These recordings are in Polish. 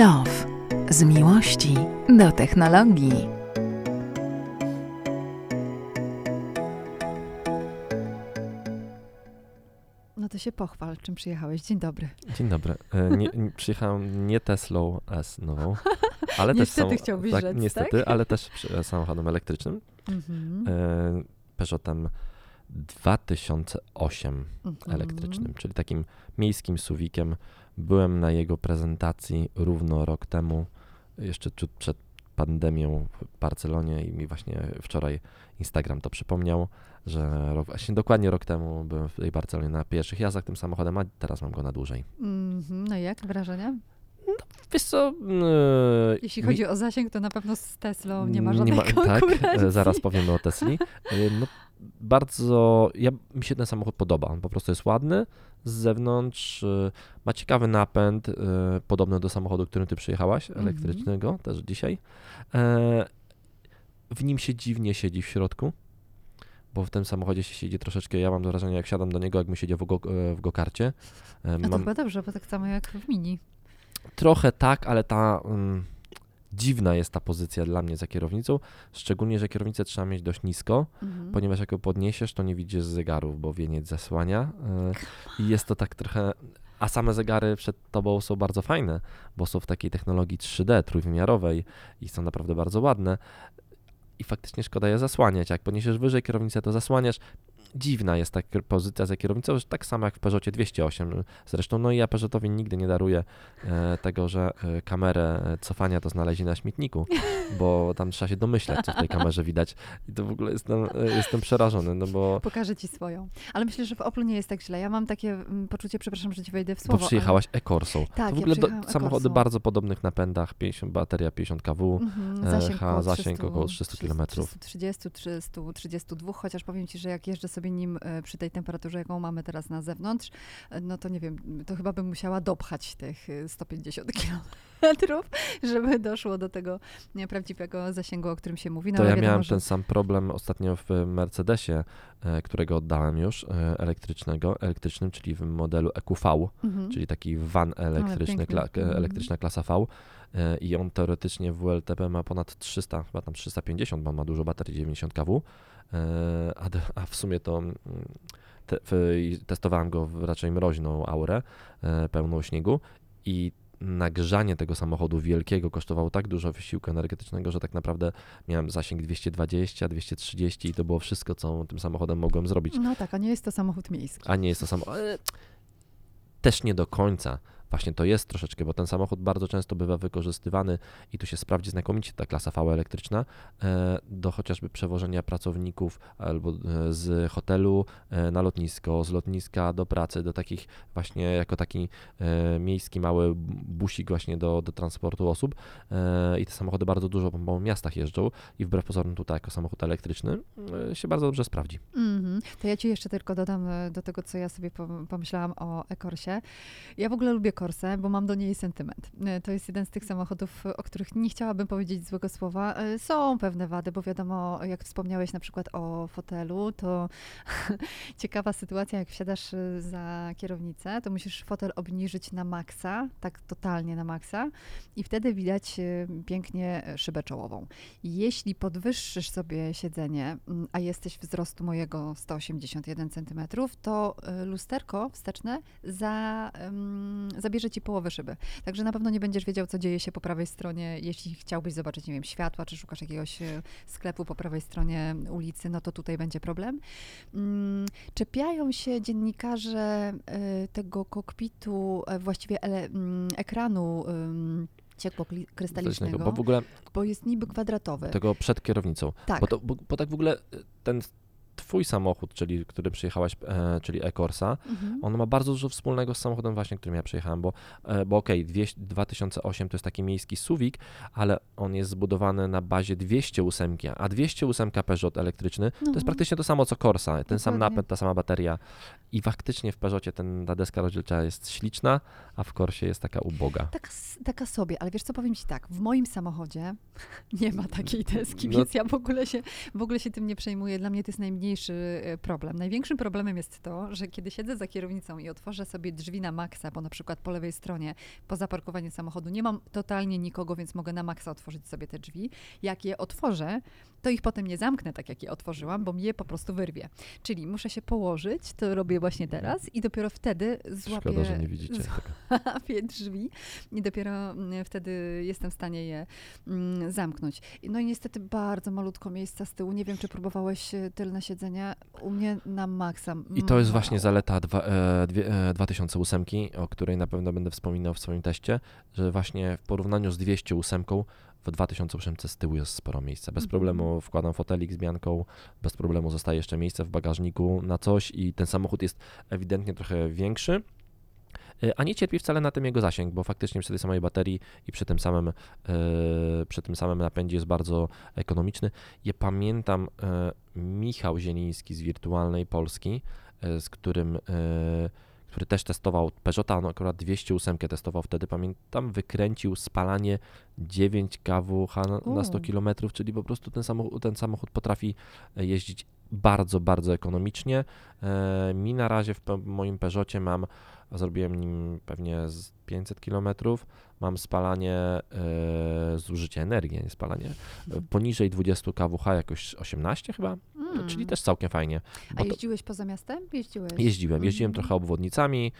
Love. Z miłości do technologii. No to się pochwal, czym przyjechałeś. Dzień dobry. Dzień dobry. E, Nie, nie, przyjechałem nie Teslą S nową, ale też Niestety są, chciałbyś tak, rzec, niestety, tak? ale też samochodem elektrycznym. Mhm. E, Peugeotem 2008 Mhm. elektrycznym, czyli takim miejskim suwikiem. Byłem na jego prezentacji równo rok temu, jeszcze ciut przed pandemią w Barcelonie i mi właśnie wczoraj Instagram to przypomniał, że rok, właśnie dokładnie rok temu byłem w tej Barcelonie na pierwszych jazdach tym samochodem, a teraz mam go na dłużej. Mhm. No i jak wrażenia? Wiesz co, yy, Jeśli mi- chodzi o zasięg, to na pewno z Teslą nie ma żadnej Tak, konkurencji. e, zaraz powiemy o Tesli. E, No, bardzo, ja, mi się ten samochód podoba. On po prostu jest ładny z zewnątrz, e, ma ciekawy napęd, e, podobny do samochodu, którym ty przyjechałaś, Mhm. elektrycznego, też dzisiaj. E, W nim się dziwnie siedzi w środku, bo w tym samochodzie się siedzi troszeczkę, ja mam wrażenie, jak siadam do niego, jakbym siedział w, go, e, w gokarcie. E, A to Mam, chyba dobrze, bo tak samo jak w Mini. Trochę tak, ale ta mm, dziwna jest ta pozycja dla mnie za kierownicą, szczególnie, że kierownicę trzeba mieć dość nisko, Mhm. ponieważ jak ją podniesiesz, to nie widzisz zegarów, bo wieniec zasłania y, i jest to tak trochę... A same zegary przed tobą są bardzo fajne, bo są w takiej technologii 3D, trójwymiarowej i są naprawdę bardzo ładne. I faktycznie szkoda je zasłaniać. Jak podniesiesz wyżej kierownicę, to zasłaniasz. Dziwna jest ta pozycja za kierownicą, tak samo jak w Peugeotie 208 zresztą. No i ja Peugeotowi nigdy nie daruję e, tego, że e, kamerę e, cofania to znaleźli na śmietniku, bo tam trzeba się domyślać, co w tej kamerze widać. I to w ogóle jestem, e, jestem przerażony, no bo, Pokażę ci swoją. Ale myślę, że w Oplu nie jest tak źle. Ja mam takie mm, poczucie, przepraszam, że ci wejdę w bo słowo. przyjechałaś e-Corsą. Tak, to w ja ogóle do, przyjechałam samochody e-Corsą. bardzo podobnych napędach, 50, bateria 50 kW. ale... Mhm, E, zasięg, około zasięg 300, około 300 kilometrów. 330, 332, chociaż powiem ci, że jak jeżdżę sobie nim e, przy tej temperaturze, jaką mamy teraz na zewnątrz, e, no to nie wiem, to chyba bym musiała dopchać tych e, 150 kilometrów, żeby doszło do tego prawdziwego zasięgu, o którym się mówi. No, To ja wiadomo, miałem że- ten sam problem ostatnio w Mercedesie, e, którego oddałem już, e, elektrycznego, elektrycznym, czyli w modelu EQV, Mhm. czyli taki van elektryczny, kla, Mhm. elektryczna klasa V. e, I on teoretycznie w WLTP ma ponad 300, chyba tam 350, bo ma dużo baterii 90 kW, e, a, w sumie to te, w, testowałem go w raczej mroźną aurę, e, pełną śniegu i nagrzanie tego samochodu wielkiego kosztowało tak dużo wysiłku energetycznego, że tak naprawdę miałem zasięg 220, 230 i to było wszystko, co tym samochodem mogłem zrobić. No tak, a nie jest to samochód miejski. A nie jest to samo. ale Też nie do końca. Właśnie to jest troszeczkę, bo ten samochód bardzo często bywa wykorzystywany i tu się sprawdzi znakomicie ta klasa V elektryczna e, do chociażby przewożenia pracowników albo e, z hotelu e, na lotnisko, z lotniska do pracy, do takich właśnie jako taki miejski mały busik właśnie do, do transportu osób i te samochody bardzo dużo po miastach jeżdżą i wbrew pozorom tutaj jako samochód elektryczny się bardzo dobrze sprawdzi. Mhm. To ja ci jeszcze tylko dodam do tego, co ja sobie pom- pomyślałam o e-Corsie. Ja w ogóle lubię Corsę, bo mam do niej sentyment. E, To jest jeden z tych samochodów, o których nie chciałabym powiedzieć złego słowa. E, Są pewne wady, bo wiadomo, jak wspomniałeś na przykład o fotelu, to ciekawa sytuacja, jak wsiadasz e, za kierownicę, to musisz fotel obniżyć na maksa, tak totalnie na maksa i wtedy widać pięknie szybę czołową. Jeśli podwyższysz sobie siedzenie, mm, a jesteś wzrostu mojego 181 cm, to lusterko wsteczne za, ym, zabierze ci połowę szyby. Także na pewno nie będziesz wiedział, co dzieje się po prawej stronie. Jeśli chciałbyś zobaczyć, nie wiem, światła, czy szukasz jakiegoś y, sklepu po prawej stronie ulicy, no to tutaj będzie problem. Ym, Czepiają się dziennikarze y, tego kokpitu, e, właściwie ele, ym, ekranu ym, ciepło-krystalicznego, Bo w ogóle bo jest niby kwadratowy. tego przed kierownicą. tak. Bo, to, bo, bo tak w ogóle ten twój samochód, czyli który przyjechałaś, e, czyli e-Corsa, Mhm. on ma bardzo dużo wspólnego z samochodem właśnie, którym ja przyjechałem, bo, e, bo okej, okay, 2008 to jest taki miejski suwik, ale on jest zbudowany na bazie 208, a 208 Peugeot elektryczny to jest Mhm. praktycznie to samo co Corsa, ten sam Dokładnie. napęd, ta sama bateria i faktycznie w Peugeotie ten, ta deska rozdzielcza jest śliczna, a w Corsie jest taka uboga. Taka, taka sobie, ale wiesz co, powiem ci tak, w moim samochodzie nie ma takiej deski, No- więc ja w ogóle, się, w ogóle się tym nie przejmuję. Dla mnie to jest najmniej najmniejszy e, problem. Największym problemem jest to, że kiedy siedzę za kierownicą i otworzę sobie drzwi na maksa, bo na przykład po lewej stronie, po zaparkowaniu samochodu nie mam totalnie nikogo, więc mogę na maksa otworzyć sobie te drzwi. Jak je otworzę, to ich potem nie zamknę tak, jak je otworzyłam, bo mi je po prostu wyrwie. Czyli muszę się położyć, to robię właśnie teraz i dopiero wtedy złapię, Szkoda, że nie widzicie złapię drzwi i dopiero mm, wtedy jestem w stanie je mm, zamknąć. No i niestety bardzo malutko miejsca z tyłu. Nie wiem, czy próbowałeś e, tylne siedzenie. U mnie na maksa. I to jest mało. właśnie zaleta dwa, e, dwie, e, 2008, o której na pewno będę wspominał w swoim teście, że właśnie w porównaniu z 208 w 2008 z tyłu jest sporo miejsca. Bez Mhm. problemu wkładam fotelik z bianką, bez problemu zostaje jeszcze miejsce w bagażniku na coś i ten samochód jest ewidentnie trochę większy. E, A nie cierpi wcale na tym jego zasięg, bo faktycznie przy tej samej baterii i przy tym samym, e, przy tym samym napędzie jest bardzo ekonomiczny. Ja pamiętam e, Michał Zieliński z Wirtualnej Polski, z którym, który też testował Peugeota, on akurat 208 testował wtedy, pamiętam, wykręcił spalanie 9 kWh na, na 100 U. km, czyli po prostu ten samochód, ten samochód potrafi jeździć bardzo, bardzo ekonomicznie. E, mi na razie w moim Peugeotie mam, zrobiłem nim pewnie z 500 km, mam spalanie, e, zużycie energii, nie spalanie, e, poniżej 20 kWh, jakoś 18 chyba, Mm. czyli też całkiem fajnie. A bo to- jeździłeś poza miastem? Jeździłeś? Jeździłem, jeździłem Mhm. trochę obwodnicami,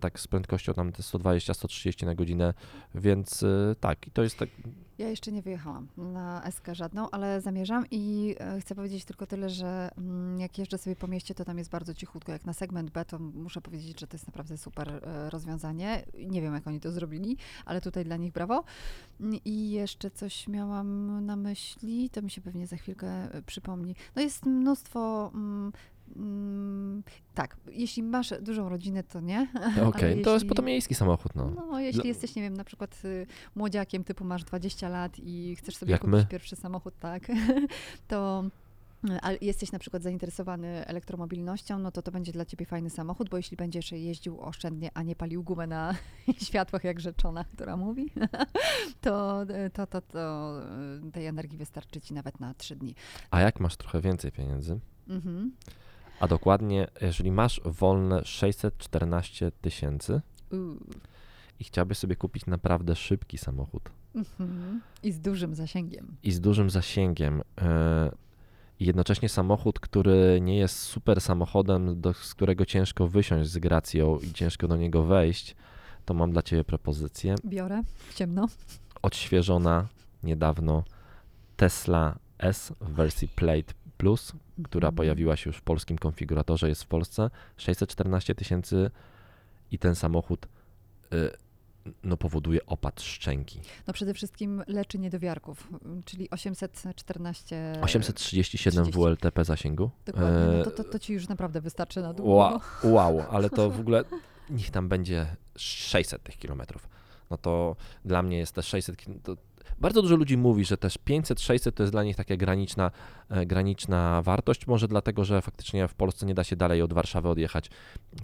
tak z prędkością tam te 120-130 na godzinę, więc tak, i to jest tak, Ja jeszcze nie wyjechałam na SK żadną, ale zamierzam i e, chcę powiedzieć tylko tyle, że mm, jak jeżdżę sobie po mieście, to tam jest bardzo cichutko. Jak na segment B, to muszę powiedzieć, że to jest naprawdę super e, rozwiązanie. Nie wiem, jak oni to zrobili, ale tutaj dla nich brawo. Mm, I jeszcze coś miałam na myśli, to mi się pewnie za chwilkę e, przypomni. No jest mnóstwo... Mm, tak, jeśli masz dużą rodzinę, to nie. okej, Ale to jest potem miejski samochód, no. No, jeśli Dla- jesteś, nie wiem, na przykład y, młodziakiem, typu masz 20 lat i chcesz sobie Jak kupić my. pierwszy samochód, tak, to y, ale jesteś na przykład zainteresowany elektromobilnością, no to to będzie dla ciebie fajny samochód, bo jeśli będziesz jeździł oszczędnie, a nie palił gumę na światłach jak rzeczona, która mówi, to, y, to, to, to y, tej energii wystarczy ci nawet na 3 dni. A jak masz trochę więcej pieniędzy, Mhm. A dokładnie, jeżeli masz wolne 614 tysięcy i chciałbyś sobie kupić naprawdę szybki samochód Mhm. I z dużym zasięgiem. i z dużym zasięgiem, e, i jednocześnie samochód, który nie jest super samochodem, do, z którego ciężko wysiąść z gracją i ciężko do niego wejść, to mam dla Ciebie propozycję. Biorę, ciemno. Odświeżona niedawno Tesla S w wersji Plate Plus, która Mhm. pojawiła się już w polskim konfiguratorze, jest w Polsce. 614 tysięcy i ten samochód y, no, powoduje opad szczęki. No przede wszystkim leczy niedowiarków, czyli 814... 837 30. WLTP zasięgu. Dokładnie, E, no to, to, to ci już naprawdę wystarczy na długo. Wow, wow, ale to w ogóle niech tam będzie 600 tych kilometrów. No to dla mnie jest też 600 ki- to bardzo dużo ludzi mówi, że też 500-600 to jest dla nich taka graniczna, e, graniczna wartość, może dlatego, że faktycznie w Polsce nie da się dalej od Warszawy odjechać.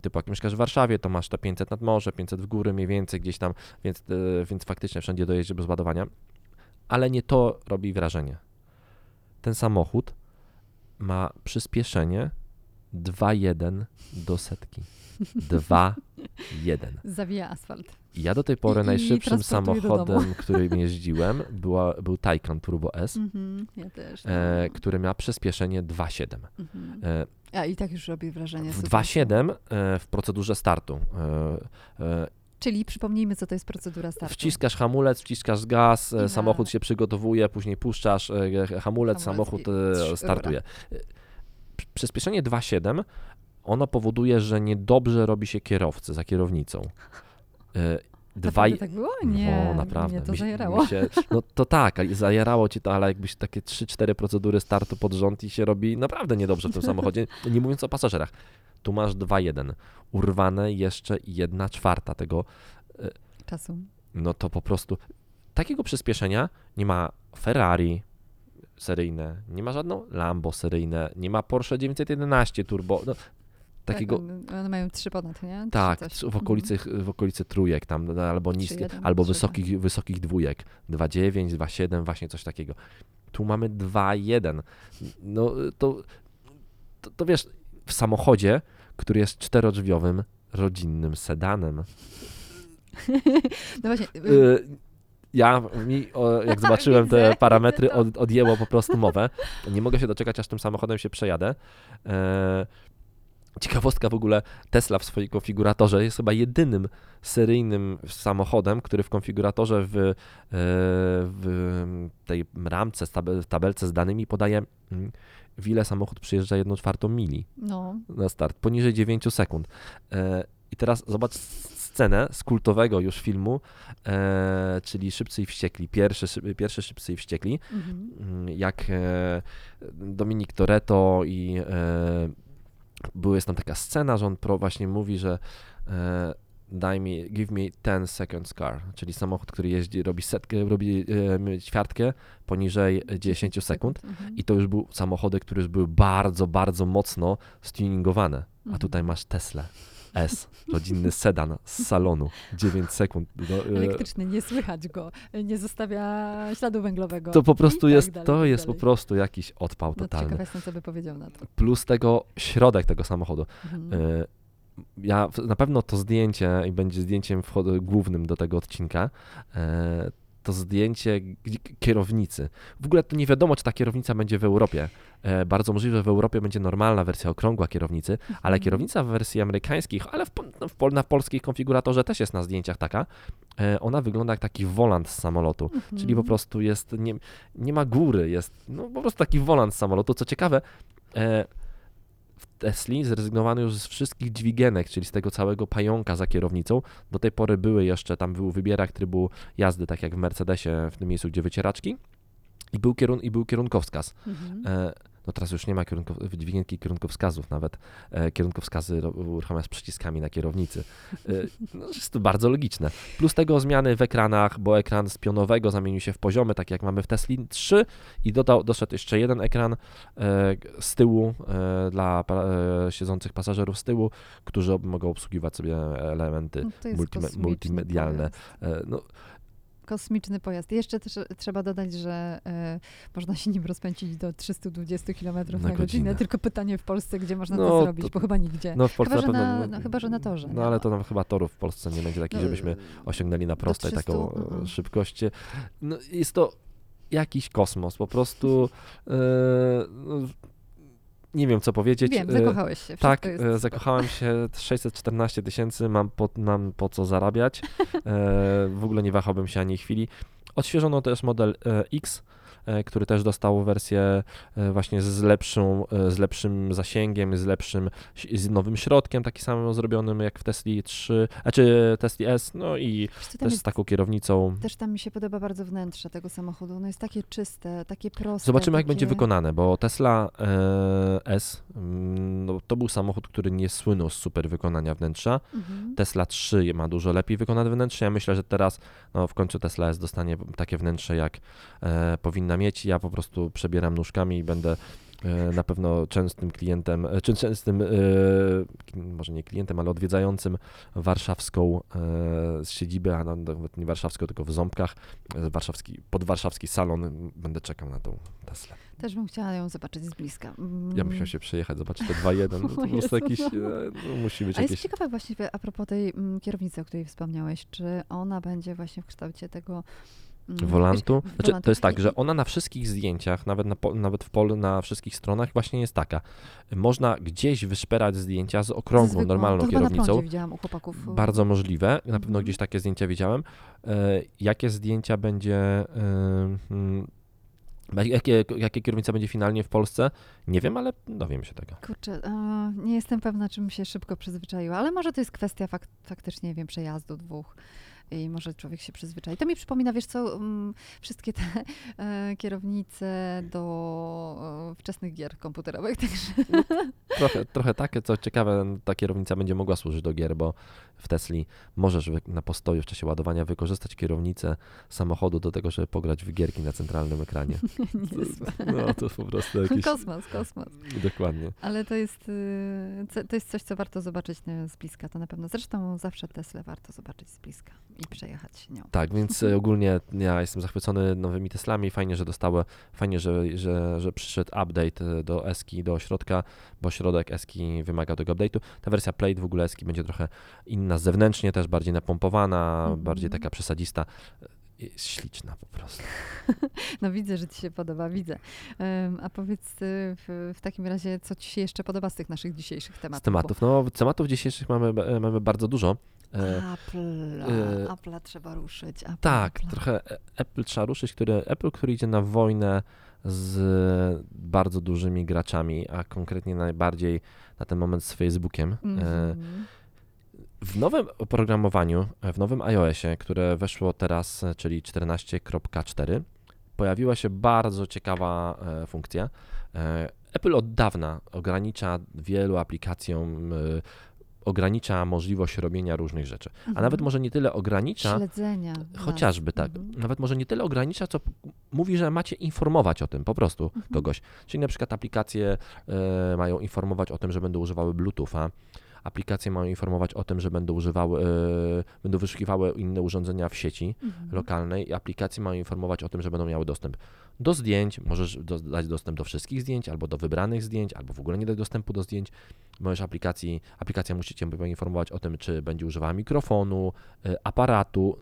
Typu jak mieszkasz w Warszawie, to masz te 500 nad morze, 500 w góry mniej więcej gdzieś tam, więc, e, więc faktycznie wszędzie dojeździsz bez ładowania. Ale nie to robi wrażenie. Ten samochód ma przyspieszenie 2,1 do setki. 2,1. Zawija asfalt. I Ja do tej pory I- i najszybszym domu. samochodem, którym jeździłem, była, był Taycan Turbo S, Mhm, ja też. no. e, który miał przyspieszenie 2,7. Mhm. E, A i tak już robi wrażenie. w super. 2,7 e, w procedurze startu. E, e, Czyli przypomnijmy, co to jest procedura startu. Wciskasz hamulec, wciskasz gaz, I e, na- samochód się przygotowuje, później puszczasz e, hamulec, Hamulec samochód i e, startuje. Przy- Przyspieszenie 2,7 ono powoduje, że niedobrze robi się kierowcy za kierownicą. E, Dwa, tak było? Nie, no, naprawdę. mnie to Mi zajerało. mi Się, no to tak, zajerało ci to, ale jakbyś takie 3-4 procedury startu pod rząd i się robi naprawdę niedobrze w tym samochodzie, nie mówiąc o pasażerach. Tu masz 2-1, urwane jeszcze 1 czwarta tego, Czasu. no to po prostu takiego przyspieszenia nie ma Ferrari seryjne, nie ma żadną Lambo seryjne, nie ma Porsche 911 turbo, no, takiego... Tak, one mają trzy ponad, nie? Trzy Tak, w okolicy, w okolicy trójek tam, no, albo niskie, 3,1, albo 3,2. wysokich, wysokich dwójek. 2,9, 2,7, właśnie coś takiego. Tu mamy 2,1. No to to, to wiesz, w samochodzie, który jest czterodrzwiowym, rodzinnym sedanem. No właśnie. y, Y, Ja, mi, o, jak zobaczyłem te parametry, od, odjęło po prostu mowę. Nie mogę się doczekać, aż tym samochodem się przejadę. E, ciekawostka w ogóle, Tesla w swoim konfiguratorze jest chyba jedynym seryjnym samochodem, który w konfiguratorze w, e, w tej ramce, w tabelce z danymi podaje, mm, w ile samochód przyjeżdża 1 czwartą mili no. na start, poniżej 9 sekund. E, I teraz zobacz scenę z kultowego już filmu, e, czyli Szybcy i Wściekli, pierwszy, Szy- pierwszy Szybcy i Wściekli, Mhm. Mm, jak e, Dominik Toretto i e, była jest tam taka scena, że on pro właśnie mówi, że e, daj mi, give me 10 seconds car, czyli samochód, który jeździ, robi setkę, robi e, ćwiartkę poniżej 10 sekund. Mhm. I to już były samochody, które już były bardzo, bardzo mocno stuningowane. A Mhm. tutaj masz Tesla S, rodzinny sedan z salonu, 9 sekund. E, Elektryczny, nie słychać go, nie zostawia śladu węglowego. to po prostu tak jest, dalej, to tak jest po dalej. prostu jakiś odpał No, totalny. ciekawa jestem, co by powiedział na to. Plus tego środek tego samochodu. Mhm. E, Ja na pewno to zdjęcie i będzie zdjęciem głównym do tego odcinka. To zdjęcie kierownicy. W ogóle to nie wiadomo, czy ta kierownica będzie w Europie. E, Bardzo możliwe, że w Europie będzie normalna wersja okrągła kierownicy, ale Mhm. kierownica w wersji amerykańskich, ale w, no, w, na polskiej konfiguratorze też jest na zdjęciach taka. e, Ona wygląda jak taki wolant z samolotu. Czyli po Mhm. prostu jest, nie, nie ma góry, jest no, po prostu taki wolant z samolotu. Co ciekawe, e, w Tesli zrezygnowano już z wszystkich dźwigienek, czyli z tego całego pająka za kierownicą. Do tej pory były jeszcze, tam był wybierak trybu jazdy, tak jak w Mercedesie, w tym miejscu, gdzie wycieraczki. I był, kierun- i był kierunkowskaz. Mhm. E, no teraz już nie ma kierunkow- dźwigienki kierunkowskazów nawet. E, kierunkowskazy uruchamia z przyciskami na kierownicy. E, no, jest to bardzo logiczne. Plus tego zmiany w ekranach, bo ekran z pionowego zamienił się w poziomy, tak jak mamy w Tesli 3 i dodał, doszedł jeszcze jeden ekran e, z tyłu e, dla e, siedzących pasażerów z tyłu, którzy mogą obsługiwać sobie elementy No, multimedialne. E, no, Kosmiczny pojazd. Jeszcze też trzeba dodać, że e, można się nim rozpędzić do 320 km na, Na godzinę. godzinę. Tylko pytanie w Polsce, gdzie można No, to zrobić, to- bo chyba nigdzie. no w Polsce chyba, że na pewno. na, no, chyba, że na torze. No ale to nam chyba torów w Polsce nie będzie takich, No, żebyśmy osiągnęli na prostej 300, taką e, mhm. szybkość. No, jest to jakiś kosmos, po prostu e, no, nie wiem co powiedzieć. Wiem, E, zakochałeś się. Tak, jest... zakochałem się, 614 tysięcy, mam po, mam po co zarabiać, e, w ogóle nie wahałbym się ani chwili. Odświeżono też model X, który też dostał wersję e, właśnie z, lepszą, e, z lepszym zasięgiem, z lepszym, z nowym środkiem, taki samym zrobionym jak w Tesli 3, a czy Tesli S, no i też z jest, taką kierownicą. też tam mi się podoba bardzo wnętrze tego samochodu. Ono jest takie czyste, takie proste. Zobaczymy, jak takie... będzie wykonane, bo Tesla e, S mm, no, to był samochód, który nie słynął z super wykonania wnętrza. Mhm. Tesla 3 ma dużo lepiej wykonane wnętrze. Ja myślę, że teraz no, w końcu Tesla S dostanie takie wnętrze, jak e, powinna mieć. Ja po prostu przebieram nóżkami i będę e, na pewno częstym klientem, e, czy częstym, e, może nie klientem, ale odwiedzającym warszawską z siedziby, a nawet nie warszawską, tylko w Ząbkach, warszawski, podwarszawski salon. Będę czekał na tą Teslę. Też bym chciała ją zobaczyć z bliska. Mm. Ja bym chciał się przejechać, zobaczyć te 2.1. No, to Jezu, jakiś, no. musi być A jest jakieś... ciekawe właściwie a propos tej mm, kierownicy, o której wspomniałeś, czy ona będzie właśnie w kształcie tego mm, Wolantu. wiesz, Znaczy, wolantu. to jest tak, że ona na wszystkich zdjęciach, nawet, na, nawet w polu, na wszystkich stronach właśnie jest taka. Można gdzieś wyszperać zdjęcia z okrągłą, zwykłą- normalną to kierownicą. widziałam u chłopaków. Bardzo możliwe. Na pewno Mhm. gdzieś takie zdjęcia widziałem. E, jakie zdjęcia będzie... E, mm, Jakie, jakie kierownica będzie finalnie w Polsce? Nie wiem, ale dowiem się tego. Kurczę, e, nie jestem pewna, czym się szybko przyzwyczaiła, ale może to jest kwestia fak faktycznie, nie wiem, przejazdu dwóch i może człowiek się przyzwyczai. To mi przypomina, wiesz co, mm, wszystkie te e, kierownice do e, wczesnych gier komputerowych, także Trochę, trochę takie, co ciekawe, ta kierownica będzie mogła służyć do gier, bo w Tesli możesz na postoju w czasie ładowania wykorzystać kierownicę samochodu do tego, żeby pograć w gierki na centralnym ekranie. No to po prostu jakieś... Kosmos, kosmos. Dokładnie. Ale to jest, y, to jest coś, co warto zobaczyć e, z bliska, to na pewno. Zresztą zawsze Tesla warto zobaczyć z bliska. I przejechać nią. Tak, więc e, ogólnie ja jestem zachwycony nowymi Teslami. Fajnie, że dostały, fajnie, że, że, że przyszedł update e, do Eski, do środka, bo środek Eski wymaga tego update'u. Ta wersja Plate w ogóle Eski będzie trochę inna zewnętrznie, też bardziej napompowana, Mhm. bardziej taka przesadzista. Jest śliczna po prostu. No widzę, że ci się podoba, widzę. Em, a powiedz w, w takim razie, co ci się jeszcze podoba z tych naszych dzisiejszych tematów? Z tematów. No, tematów dzisiejszych mamy, e, mamy bardzo dużo. E, Apple, e, Apple'a trzeba ruszyć. Apple, Tak, Apple'a. trochę e- Apple trzeba ruszyć, który, Apple, który idzie na wojnę z bardzo dużymi graczami, a konkretnie najbardziej na ten moment z Facebookiem. E, Mhm. W nowym oprogramowaniu, w nowym iOSie, które weszło teraz, e, czyli 14.4, pojawiła się bardzo ciekawa e, funkcja. E, Apple od dawna ogranicza wielu aplikacjom, e, ogranicza możliwość robienia różnych rzeczy. A Mhm. nawet może nie tyle ogranicza, Śledzenia. Chociażby tak. Mhm. Nawet może nie tyle ogranicza, co mówi, że macie informować o tym po prostu Mhm. kogoś. Czyli na przykład aplikacje e, mają informować o tym, że będą używały Bluetootha. Aplikacje mają informować o tym, że będą używały, e, będą wyszukiwały inne urządzenia w sieci Mhm. lokalnej i aplikacje mają informować o tym, że będą miały dostęp do zdjęć, możesz do, dać dostęp do wszystkich zdjęć, albo do wybranych zdjęć, albo w ogóle nie dać dostępu do zdjęć. Możesz aplikacji, aplikacja musi Cię poinformować o tym, czy będzie używała mikrofonu, y, aparatu.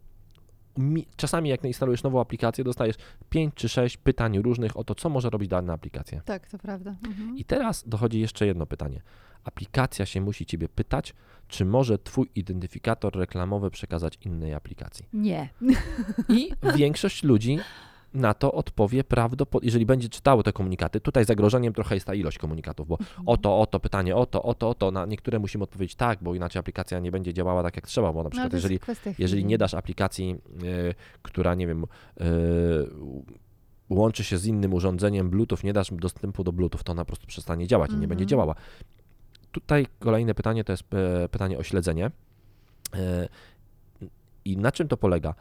Mi, czasami jak instalujesz nową aplikację, dostajesz 5 czy 6 pytań różnych o to, co może robić dana aplikacja. Tak, to prawda. Mhm. I teraz dochodzi jeszcze jedno pytanie. Aplikacja się musi Ciebie pytać, czy może Twój identyfikator reklamowy przekazać innej aplikacji. Nie. I większość ludzi na to odpowie prawdopodobnie, jeżeli będzie czytało te komunikaty. Tutaj zagrożeniem trochę jest ta ilość komunikatów, bo oto, oto, pytanie, oto, oto, oto. Na niektóre musimy odpowiedzieć tak, bo inaczej aplikacja nie będzie działała tak, jak trzeba, bo na No, przykład jest jeżeli, jeżeli nie dasz aplikacji, y, która, nie wiem, y, łączy się z innym urządzeniem Bluetooth, nie dasz dostępu do Bluetooth, to ona po prostu przestanie działać i nie będzie Mhm. działała. Tutaj kolejne pytanie to jest e, pytanie o śledzenie. E, I na czym to polega?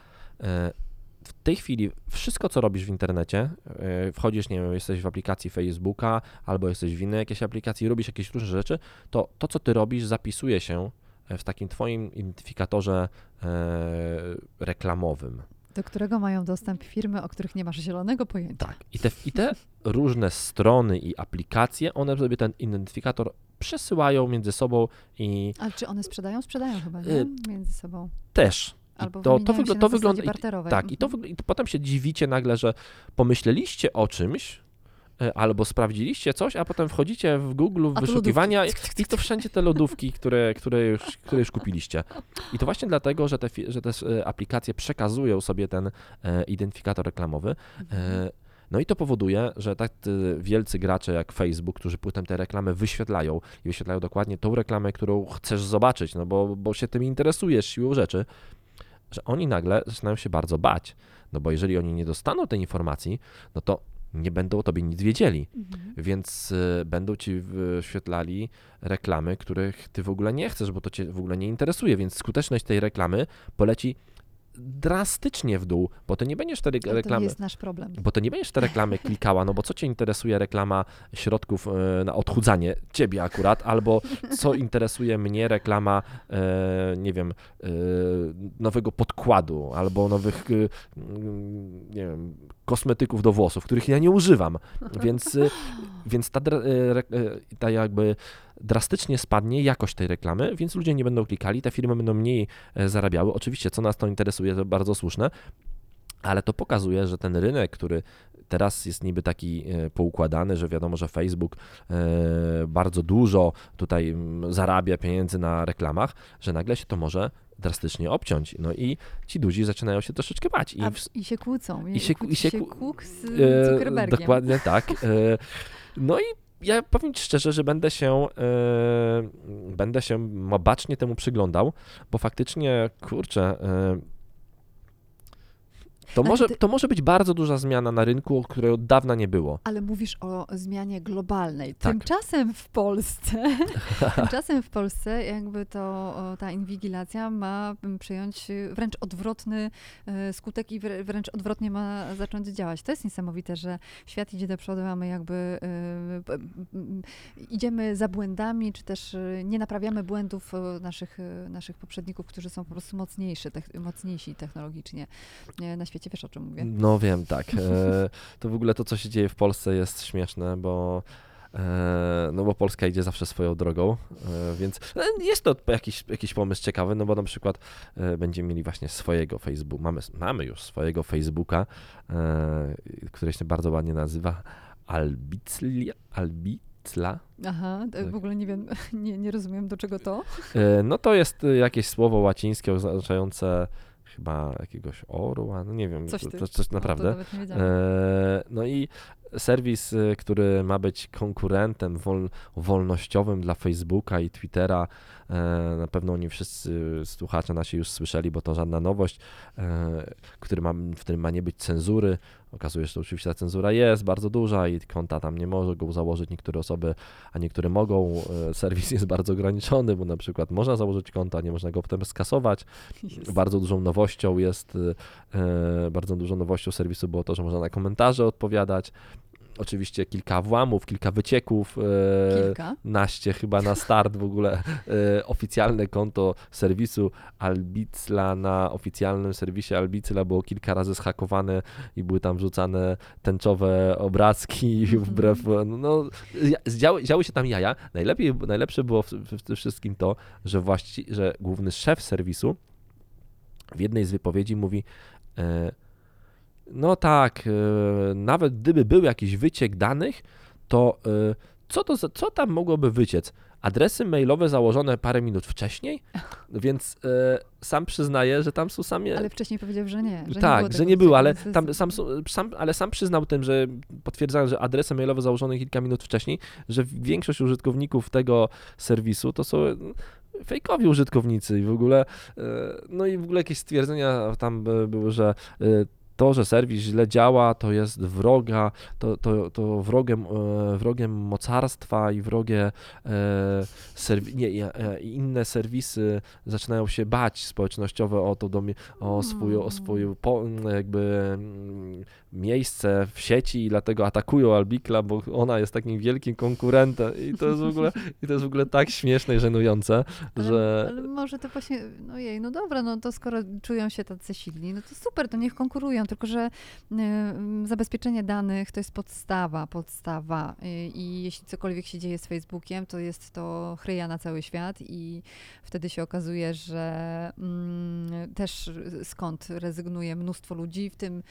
E, W tej chwili wszystko, co robisz w internecie, e, wchodzisz, nie wiem, jesteś w aplikacji Facebooka albo jesteś w innej jakiejś aplikacji, robisz jakieś różne rzeczy, to to, co ty robisz, zapisuje się w takim twoim identyfikatorze e, reklamowym. Do którego mają dostęp firmy, o których nie masz zielonego pojęcia. Tak. I te, I te różne strony i aplikacje, one sobie ten identyfikator przesyłają między sobą i Ale czy one sprzedają? Sprzedają chyba, nie? Między sobą. też. Albo to, to, wygl- to wygląda. i-. Tak, i to, Mhm. wygl- i potem się dziwicie nagle, że pomyśleliście o czymś, e, albo sprawdziliście coś, a potem wchodzicie w Google w wyszukiwania i, lodówki. i to wszędzie te lodówki, które, które, już, które już kupiliście. I to właśnie dlatego, że te, że te e, aplikacje przekazują sobie ten e, identyfikator reklamowy. E, no i to powoduje, że tak wielcy gracze jak Facebook, którzy potem te reklamy wyświetlają i wyświetlają dokładnie tą reklamę, którą chcesz zobaczyć, no bo, bo się tym interesujesz siłą rzeczy, że oni nagle zaczynają się bardzo bać. No bo jeżeli oni nie dostaną tej informacji, no to nie będą o tobie nic wiedzieli, Mhm. więc y, będą ci wyświetlali reklamy, których ty w ogóle nie chcesz, bo to cię w ogóle nie interesuje, więc skuteczność tej reklamy poleci drastycznie w dół, bo ty nie będziesz wtedy Ale To reklamy, jest nasz problem. bo to nie będziesz te reklamy klikała, no bo co cię interesuje reklama środków e, na odchudzanie, ciebie akurat, albo co interesuje mnie reklama, e, nie wiem, e, nowego podkładu, albo nowych, nie wiem, kosmetyków do włosów, których ja nie używam, więc, więc ta, ta jakby drastycznie spadnie jakość tej reklamy, więc ludzie nie będą klikali, te firmy będą mniej e, zarabiały. Oczywiście, co nas to interesuje, to bardzo słuszne, ale to pokazuje, że ten rynek, który teraz jest niby taki e, poukładany, że wiadomo, że Facebook e, bardzo dużo tutaj zarabia pieniędzy na reklamach, że nagle się to może drastycznie obciąć. No i ci duzi zaczynają się troszeczkę bać. I w- I się kłócą. i się kłó- i się kłóg z Zuckerbergiem. Dokładnie tak. No i ja powiem Ci szczerze, że będę się, e, będę się bacznie temu przyglądał, bo faktycznie, kurczę, e, To może, ty- to może być bardzo duża zmiana na rynku, której od dawna nie było. Ale mówisz o zmianie globalnej. Tak. Tymczasem w Polsce, tymczasem w Polsce jakby to ta inwigilacja ma przyjąć wręcz odwrotny y, skutek i wrę- wręcz odwrotnie ma zacząć działać. To jest niesamowite, że świat idzie do przodu, a my jakby m, idziemy za błędami, czy też y, nie naprawiamy błędów naszych, naszych poprzedników, którzy są po prostu mocniejsi, mocniejsi technologicznie na świecie. Wiesz o czym mówię? No wiem, tak. E, to w ogóle to, co się dzieje w Polsce jest śmieszne, bo e, no bo Polska idzie zawsze swoją drogą, e, więc jest to jakiś, jakiś pomysł ciekawy, no bo na przykład będziemy mieli właśnie swojego Facebooka, mamy, mamy już swojego Facebooka, który się bardzo ładnie nazywa Albiclia, Albicla, Aha, Tak. w ogóle nie wiem, nie, nie rozumiem do czego to. No to jest jakieś słowo łacińskie oznaczające chyba jakiegoś orła, no nie wiem, Coś to, coś O, naprawdę. Wiedziałam. E, No i serwis, y, który ma być konkurentem wol, wolnościowym dla Facebooka i Twittera, e, na pewno nie wszyscy słuchacze nasi już słyszeli, bo to żadna nowość, e, który ma, w którym ma nie być cenzury. Okazuje się, że oczywiście ta cenzura jest bardzo duża i konta tam nie mogą założyć niektóre osoby, a niektóre mogą. E, Serwis jest bardzo ograniczony, bo na przykład można założyć konta, nie można go potem skasować. Bardzo dużą nowością jest, bardzo dużą nowością serwisu było to, że można na komentarze odpowiadać. Oczywiście kilka włamów, kilka wycieków, e, Kilka. naście chyba na start w ogóle e, oficjalne konto serwisu Albicla na oficjalnym serwisie Albicla było kilka razy schakowane i były tam wrzucane tęczowe obrazki Mhm. wbrew, no zdziały, działy się tam jaja. Najlepiej, najlepsze było w, w, w tym wszystkim to, że właści, że główny szef serwisu w jednej z wypowiedzi mówi e, no tak, e, nawet gdyby był jakiś wyciek danych, to e, co, to co tam mogłoby wyciec? Adresy mailowe założone parę minut wcześniej, więc e, sam przyznaje, że tam są same... Ale wcześniej powiedział, że nie. Że tak, nie że nie było, ale tam sam, sam, ale sam przyznał tym, że potwierdzając, że adresy mailowe założone kilka minut wcześniej, że większość użytkowników tego serwisu to są fejkowi użytkownicy i w ogóle, no i w ogóle jakieś stwierdzenia tam by- były, że to, że serwis źle działa, to jest wroga, to, to, to wrogiem, e, wrogiem mocarstwa i wrogie e, serwi- nie, e, inne serwisy zaczynają się bać społecznościowe o to, o swoje, o swoje po, jakby mm, miejsce w sieci i dlatego atakują Albikla, bo ona jest takim wielkim konkurentem. I to jest w ogóle, i to jest w ogóle tak śmieszne i żenujące, Ale, że ale może to właśnie, no jej, no dobra, no to skoro czują się tacy silni, no to super, to niech konkurują, tylko że y, mm, zabezpieczenie danych to jest podstawa, podstawa. Y, i jeśli cokolwiek się dzieje z Facebookiem, to jest to chryja na cały świat i wtedy się okazuje, że mm, też skąd rezygnuje mnóstwo ludzi, w tym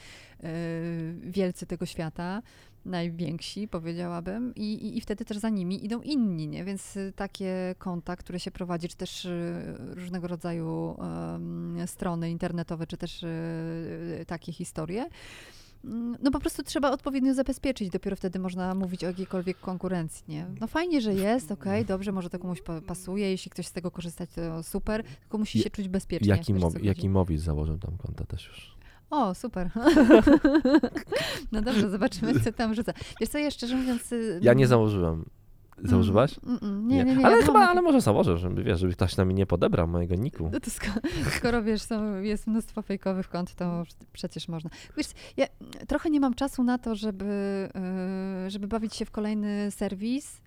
wielcy tego świata, najwięksi, powiedziałabym, i, i, i wtedy też za nimi idą inni, nie? Więc y, takie konta, które się prowadzi, czy też y, różnego rodzaju strony internetowe, czy też y, takie historie, mm, no po prostu trzeba odpowiednio zabezpieczyć, dopiero wtedy można mówić o jakiejkolwiek konkurencji, nie? No fajnie, że jest, okej, dobrze, może to komuś pa- pasuje, jeśli ktoś z tego korzystać, to super, tylko musi Je- się czuć bezpiecznie. jaki, wiesz, co mow, chodzi? jaki Mowis założył tam konta też już. O, super. no dobrze, zobaczymy, co tam rzuca. Wiesz co, ja szczerze mówiąc... y, Ja nie mm, założyłem. Założyłaś? Mm, mm, nie, nie, nie. ale ja chyba, ale może założę, żeby, wiesz, żeby ktoś na mnie nie podebrał mojego niku. No to skoro, skoro wiesz, są, jest mnóstwo fejkowych kont, to przecież można. Wiesz, ja trochę nie mam czasu na to, żeby, y, żeby bawić się w kolejny serwis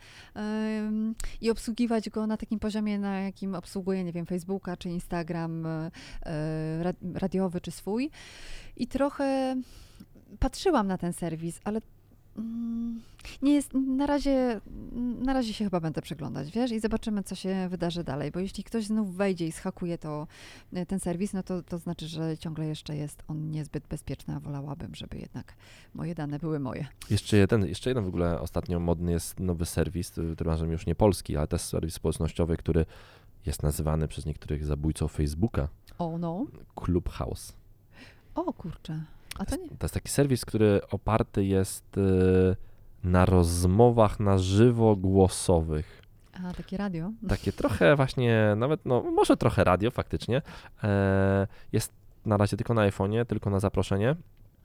i obsługiwać go na takim poziomie, na jakim obsługuję, nie wiem, Facebooka czy Instagram ra- radiowy czy swój. I trochę patrzyłam na ten serwis, ale mm, nie jest, na razie, na razie się chyba będę przeglądać, wiesz, i zobaczymy, co się wydarzy dalej, bo jeśli ktoś znów wejdzie i schakuje to, e, ten serwis, no to, to znaczy, że ciągle jeszcze jest on niezbyt bezpieczny, a wolałabym, żeby jednak moje dane były moje. Jeszcze jeden, jeszcze jeden w ogóle ostatnio modny jest nowy serwis, który który razem już nie polski, ale też serwis społecznościowy, który jest nazywany przez niektórych zabójcą Facebooka O, no. Clubhouse. O, kurczę. A to nie. To jest taki serwis, który oparty jest y, na rozmowach na żywo głosowych. A, takie radio. Takie trochę właśnie, nawet, no może trochę radio faktycznie. E, jest na razie tylko na iPhone'ie, tylko na zaproszenie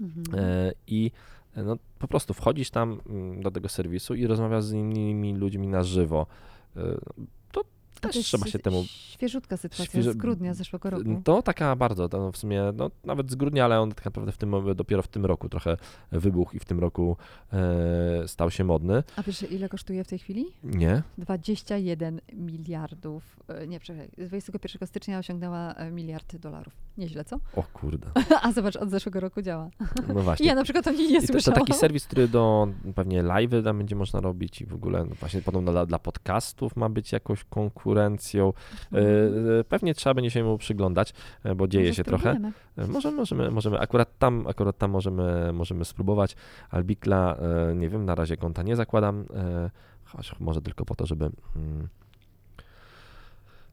Mhm. e, i no, po prostu wchodzisz tam mm, do tego serwisu i rozmawiasz z innymi ludźmi na żywo. To też to jest trzeba się temu Świeżutka sytuacja Świeże- z grudnia zeszłego roku. To taka bardzo, to w sumie no, nawet z grudnia, ale on tak naprawdę w tym, dopiero w tym roku trochę wybuchł i w tym roku e, stał się modny. A wiesz, ile kosztuje w tej chwili? Nie? 21 miliardów. e, Nie, z 21 stycznia osiągnęła e, miliard dolarów. Nieźle, co? O kurde. A zobacz, od zeszłego roku działa. No właśnie. Ja na przykład o niej nie I to, to słyszałam. taki serwis, który do pewnie live'y tam będzie można robić i w ogóle no właśnie podobno dla, dla podcastów ma być jakąś konkurencją. E, e, pewnie trzeba będzie się mu przyglądać, e, bo dzieje Może się trochę. spróbujemy. E, Możemy, możemy, możemy. Akurat tam, akurat tam możemy, możemy spróbować. Albikla, nie wiem, na razie konta nie zakładam, choć może tylko po to, żeby, mm,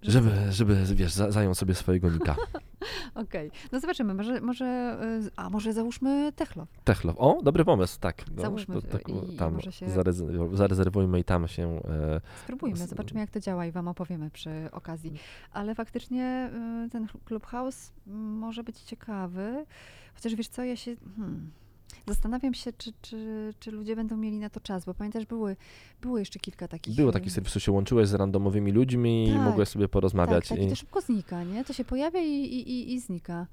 żeby, żeby wiesz, za- zajął sobie swojego nika. Okej, no zobaczymy, może, może, e, a może załóżmy Techlo. Techlow. O, dobry pomysł, tak. No, Załóżmy, to i- tam się- zarez- zarezerwujmy i tam się e, Spróbujmy, zobaczymy jak to działa i wam opowiemy przy okazji. Ale faktycznie y, ten Clubhouse może być ciekawy, chociaż wiesz co, ja się... Hmm, zastanawiam się, czy, czy, czy ludzie będą mieli na to czas, bo pamiętasz, były, było jeszcze kilka takich... Było taki serwis, się łączyłeś z randomowymi ludźmi i Tak, mogłeś sobie porozmawiać. Tak, tak, i i, to szybko znika, nie? To się pojawia i, i, i, i znika.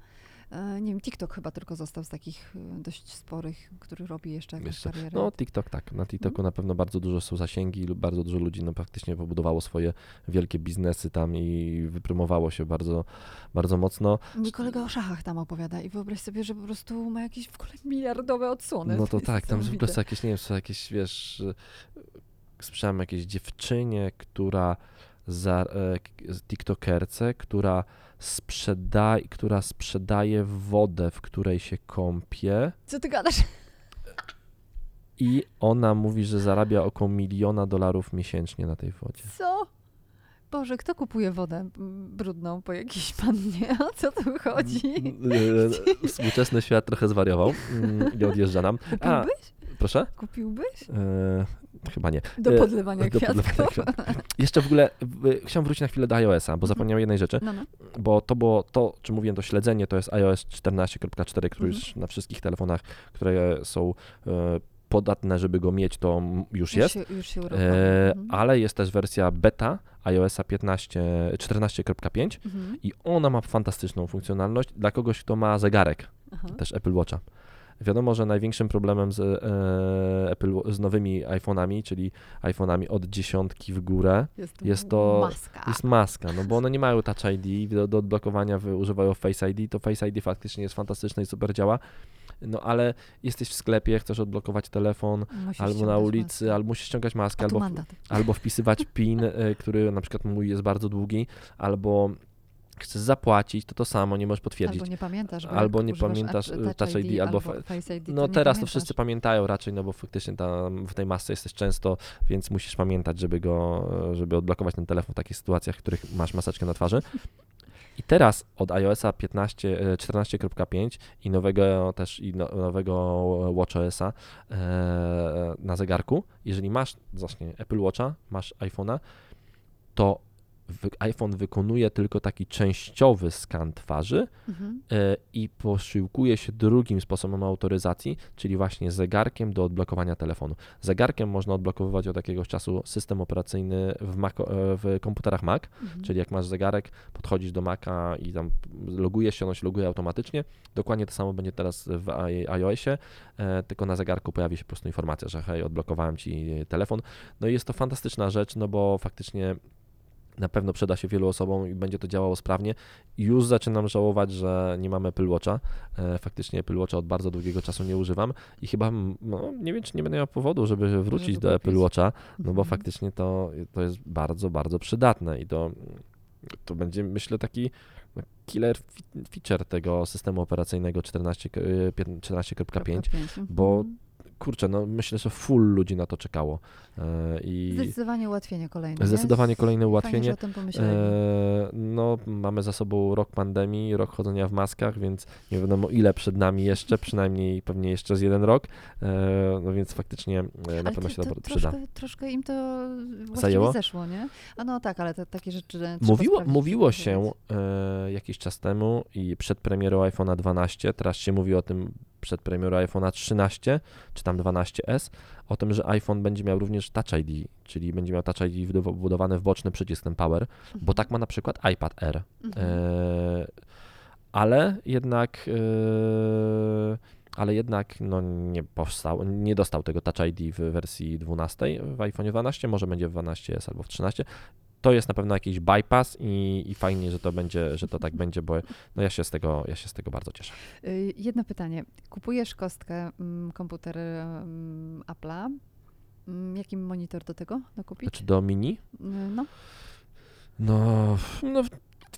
E, nie wiem, TikTok chyba tylko został z takich y, dość sporych, który robi jeszcze jakąś Jeszcze- karierę. No, TikTok tak. Na TikToku Mhm. na pewno bardzo dużo są zasięgi lub bardzo dużo ludzi no, faktycznie pobudowało swoje wielkie biznesy tam i wyprymowało się bardzo, bardzo mocno. Mój kolega o szachach tam opowiada i wyobraź sobie, że po prostu ma jakieś w ogóle miliardowe odsłony. No to jest tak, tam w ogóle niesamowite. są jakieś, nie wiem, są jakieś, wiesz, e, słyszałem jakieś dziewczynie, która za e, tiktokerce, która sprzeda, która sprzedaje wodę, w której się kąpie Co ty gadasz? i ona mówi, że zarabia około miliona dolarów miesięcznie na tej wodzie. Co? Boże, kto kupuje wodę mm, brudną po jakiejś pannie? O co tu chodzi? E, Współczesny świat trochę zwariował mm, i odjeżdża nam. A, Kupiłbyś? proszę? Kupiłbyś? Chyba nie. Do E, podlewania do kwiatków. podlewania kwiatków. Jeszcze w ogóle chciałem wrócić na chwilę do iOS-a, bo zapomniałem jednej rzeczy, No, no. bo to było to, czym mówiłem, to śledzenie, to jest iOS 14.4, który Mhm. już na wszystkich telefonach, które są e, podatne, żeby go mieć, to już jest. Już się, już się. E, Mhm. ale jest też wersja beta iOS-a 15, 14.5 Mhm. i ona ma fantastyczną funkcjonalność dla kogoś, kto ma zegarek, Aha. też Apple Watcha. Wiadomo, że największym problemem z, e, Apple, z nowymi iPhone'ami, czyli iPhone'ami od dziesiątki w górę, Jest, jest to- maska. jest maska, no bo one nie mają Touch ID, do, do odblokowania używają Face ID, to Face ID faktycznie jest fantastyczne i super działa, no ale jesteś w sklepie, chcesz odblokować telefon, Musisz albo na ulicy, maskę. albo musisz ściągać maskę, albo, mandat. albo wpisywać PIN, e, który na przykład mój jest bardzo długi, albo chcesz zapłacić, to to samo, nie możesz potwierdzić. Albo nie pamiętasz. bo Albo nie pamiętasz, Touch y, Touch ID albo albo fa- Face ID. No teraz to wszyscy pamiętają raczej, no bo faktycznie tam w tej masce jesteś często, więc musisz pamiętać, żeby go, żeby odblokować ten telefon w takich sytuacjach, w których masz maseczkę na twarzy. I teraz od iOSa 15, e, 14.5 i nowego też i no, nowego WatchOSa e, na zegarku, jeżeli masz właśnie Apple Watcha, masz iPhone'a, to iPhone wykonuje tylko taki częściowy skan twarzy, Mhm. e, i posiłkuje się drugim sposobem autoryzacji, czyli właśnie zegarkiem do odblokowania telefonu. Zegarkiem można odblokowywać od jakiegoś czasu system operacyjny w, Mac, e, w komputerach Mac, Mhm. czyli jak masz zegarek, podchodzisz do Maca i tam logujesz się, ono się loguje automatycznie. Dokładnie to samo będzie teraz w iOSie, e, tylko na zegarku pojawi się po prostu informacja, że hej, odblokowałem ci telefon. No i jest to fantastyczna rzecz, no bo faktycznie na pewno przyda się wielu osobom i będzie to działało sprawnie. Już zaczynam żałować, że nie mamy Apple Watcha. E, Faktycznie Apple Watcha od bardzo długiego czasu nie używam i chyba, no, nie wiem, czy nie będę miał powodu, żeby wrócić Żeby do Apple. Watcha, no bo Mhm. faktycznie to, to jest bardzo, bardzo przydatne i to, to będzie, myślę, taki no, killer feature tego systemu operacyjnego 14, k- y, pię- 14.5, bo Mhm. Kurczę, no myślę, że full ludzi na to czekało. E, I Zdecydowanie ułatwienie kolejne. zdecydowanie nie? kolejne ułatwienie. E, no, mamy za sobą rok pandemii, rok chodzenia w maskach, więc nie wiadomo ile przed nami jeszcze, przynajmniej pewnie jeszcze z jeden rok, e, no więc faktycznie e, na pewno to- się to to przyda. troszkę, troszkę im to Zajęło? zeszło, nie? A no tak, ale to takie rzeczy Mówiło, mówiło się e, jakiś czas temu i przed premierą iPhone'a 12, teraz się mówi o tym przed premierą iPhone'a 13 czy tam 12S, o tym, że iPhone będzie miał również Touch ID, czyli będzie miał Touch ID wbudow- wbudowany w boczny przycisk ten Power, bo Mhm. tak ma na przykład iPad Air. Mhm. E, ale jednak e, ale jednak no, nie powstał, nie dostał tego Touch ID w wersji 12 w iPhone 12, może będzie w 12S albo w 13. To jest na pewno jakiś bypass i, i fajnie, że to będzie, że to tak będzie, bo no ja się z tego, ja się z tego bardzo cieszę. Y, Jedno pytanie. Kupujesz kostkę mm, komputer mm, Apple'a. Mm, Jaki monitor do tego dokupić? Znaczy do mini? Y, No, No, no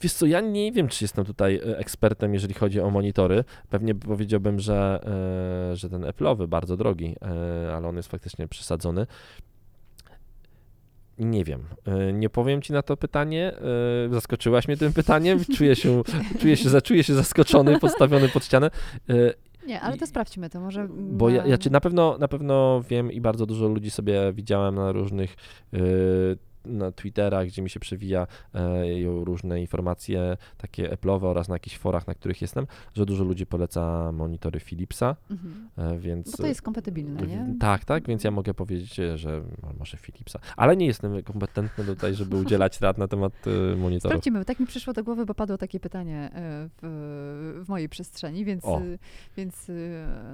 wiesz co, ja nie wiem, czy jestem tutaj e, ekspertem, jeżeli chodzi o monitory. Pewnie powiedziałbym, że, e, że ten Apple'owy bardzo drogi, e, ale on jest faktycznie przesadzony. Nie wiem. E, Nie powiem ci na to pytanie. E, Zaskoczyłaś mnie tym pytaniem. Czuję się, czuję się, czuję się zaskoczony, podstawiony pod ścianę. E, nie, ale to sprawdźmy to. Może. Bo ja, ja na pewno na pewno wiem i bardzo dużo ludzi sobie widziałem na różnych na Twitterach, gdzie mi się przewija e, różne informacje takie Apple'owe oraz na jakichś forach, na których jestem, że dużo ludzi poleca monitory Philipsa, Mhm. e, więc Bo to jest kompatybilne, nie? tak, tak, więc ja mogę powiedzieć, że no, może Philipsa, ale nie jestem kompetentny tutaj, żeby udzielać rad na temat monitorów. Sprawdzimy, tak mi przyszło do głowy, bo padło takie pytanie e, w, w mojej przestrzeni, więc, O. więc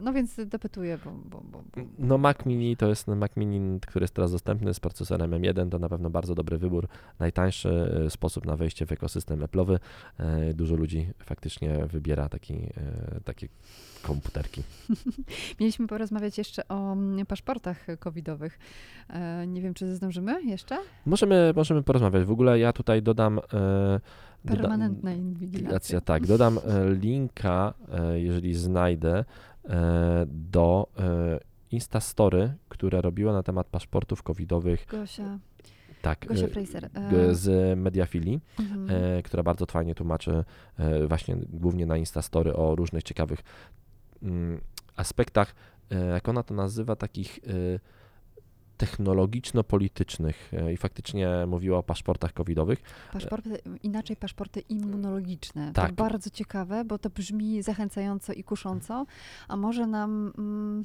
no więc dopytuję, bo, bo, bo, bo No Mac Mini to jest Mac Mini, który jest teraz dostępny z procesorem M1, to na pewno bardzo dobry wybór, najtańszy e, sposób na wejście w ekosystem Apple'owy. E, Dużo ludzi faktycznie wybiera taki, e, takie komputerki. Mieliśmy porozmawiać jeszcze o mm, paszportach covidowych. Nie wiem, czy zdążymy jeszcze? Możemy, możemy porozmawiać. W ogóle ja tutaj dodam... doda- Permanentna inwigilacja. Tak. Dodam linka, jeżeli znajdę, do Instastory, które robiła na temat paszportów covidowych, Gosia, tak, Gosia e, Fraser. g- z Mediafilii. mhm. e, która bardzo fajnie tłumaczy e, właśnie głównie na Instastory o różnych ciekawych mm, aspektach, e, jak ona to nazywa, takich e, technologiczno-politycznych e, i faktycznie mówiła o paszportach covidowych. Paszporty, inaczej paszporty immunologiczne. Tak. To bardzo ciekawe, bo to brzmi zachęcająco i kusząco, a może nam, mm,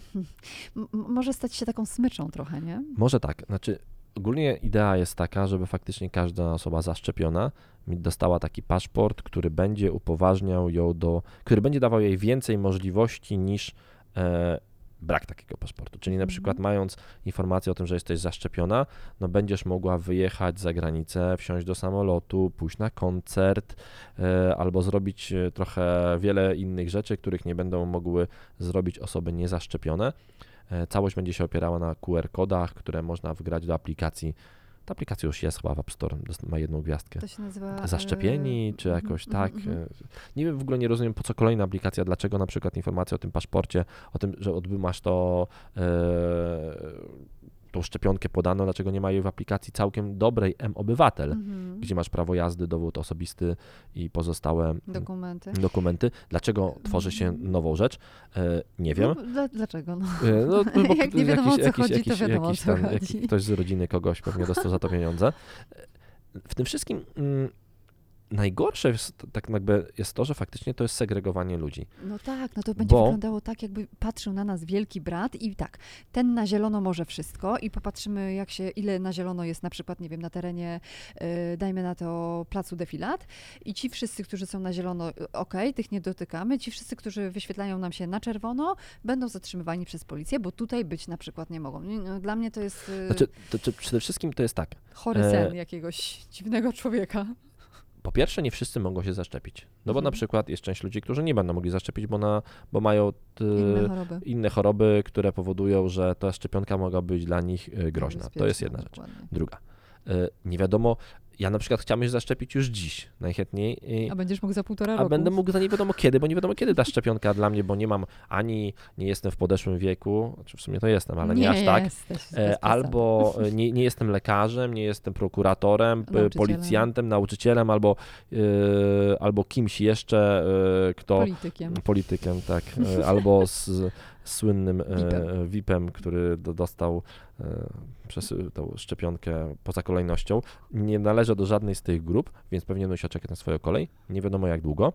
może stać się taką smyczą trochę, nie? Może tak, znaczy ogólnie idea jest taka, żeby faktycznie każda osoba zaszczepiona dostała taki paszport, który będzie upoważniał ją do, który będzie dawał jej więcej możliwości niż e, brak takiego paszportu. Czyli na Mhm. przykład mając informację o tym, że jesteś zaszczepiona, no będziesz mogła wyjechać za granicę, wsiąść do samolotu, pójść na koncert e, albo zrobić e, trochę wiele innych rzeczy, których nie będą mogły zrobić osoby niezaszczepione. E, Całość będzie się opierała na QR-kodach, które można wgrać do aplikacji. Ta aplikacja już jest chyba w App Store, ma jedną gwiazdkę. To się nazywa... Zaszczepieni, e, czy mhm, jakoś mhm, tak. mhm. e, Nie wiem, w ogóle nie rozumiem, po co kolejna aplikacja, dlaczego na przykład informacja o tym paszporcie, o tym, że odbywasz to, tą szczepionkę podaną, dlaczego nie ma jej w aplikacji całkiem dobrej M-Obywatel, Mhm. gdzie masz prawo jazdy, dowód osobisty i pozostałe mm, Dokumenty. dokumenty. Dlaczego tworzy się Mhm. nową rzecz? E, Nie wiem. No, dla, dlaczego? No. E, No, bo Jak nie wiadomo, o co chodzi, to wiadomo, jakiś chodzi. jakiś ktoś z rodziny kogoś pewnie dostał za to pieniądze. E, W tym wszystkim mm, najgorsze jest, tak jakby jest to, że faktycznie to jest segregowanie ludzi. No tak, no to będzie Bo- wyglądało tak, jakby patrzył na nas wielki brat i tak, ten na zielono może wszystko i popatrzymy, jak się, ile na zielono jest na przykład, nie wiem, na terenie, y, dajmy na to placu defilat i ci wszyscy, którzy są na zielono, y, okej, tych nie dotykamy, ci wszyscy, którzy wyświetlają nam się na czerwono, będą zatrzymywani przez policję, bo tutaj być na przykład nie mogą. No, dla mnie to jest y, Znaczy, to, to przede wszystkim to jest tak. chory e, sen jakiegoś dziwnego człowieka. Po pierwsze, nie wszyscy mogą się zaszczepić. No bo Mhm. na przykład jest część ludzi, którzy nie będą mogli zaszczepić, bo, na, bo mają e, Inne choroby. inne choroby, które powodują, że ta szczepionka mogła być dla nich e, groźna. To jest jedna rzecz. dokładnie. Druga. E, Nie wiadomo, ja na przykład chciałbym się zaszczepić już dziś, najchętniej. I, A będziesz mógł za półtora a roku. będę mógł za nie wiadomo kiedy, bo nie wiadomo kiedy ta szczepionka dla mnie, bo nie mam ani, nie jestem w podeszłym wieku, znaczy w sumie to jestem, ale nie, aż tak. Jesteś, E. Albo e, nie, nie jestem lekarzem, nie jestem prokuratorem, Nauczycielem. policjantem, nauczycielem, albo, e, albo kimś jeszcze, e, kto. Politykiem. Politykiem, tak. Albo z, z słynnym VIP-em. VIP-em, który do, dostał przez tą szczepionkę poza kolejnością. Nie należę do żadnej z tych grup, więc pewnie musiał czekać na swoją kolej. Nie wiadomo jak długo.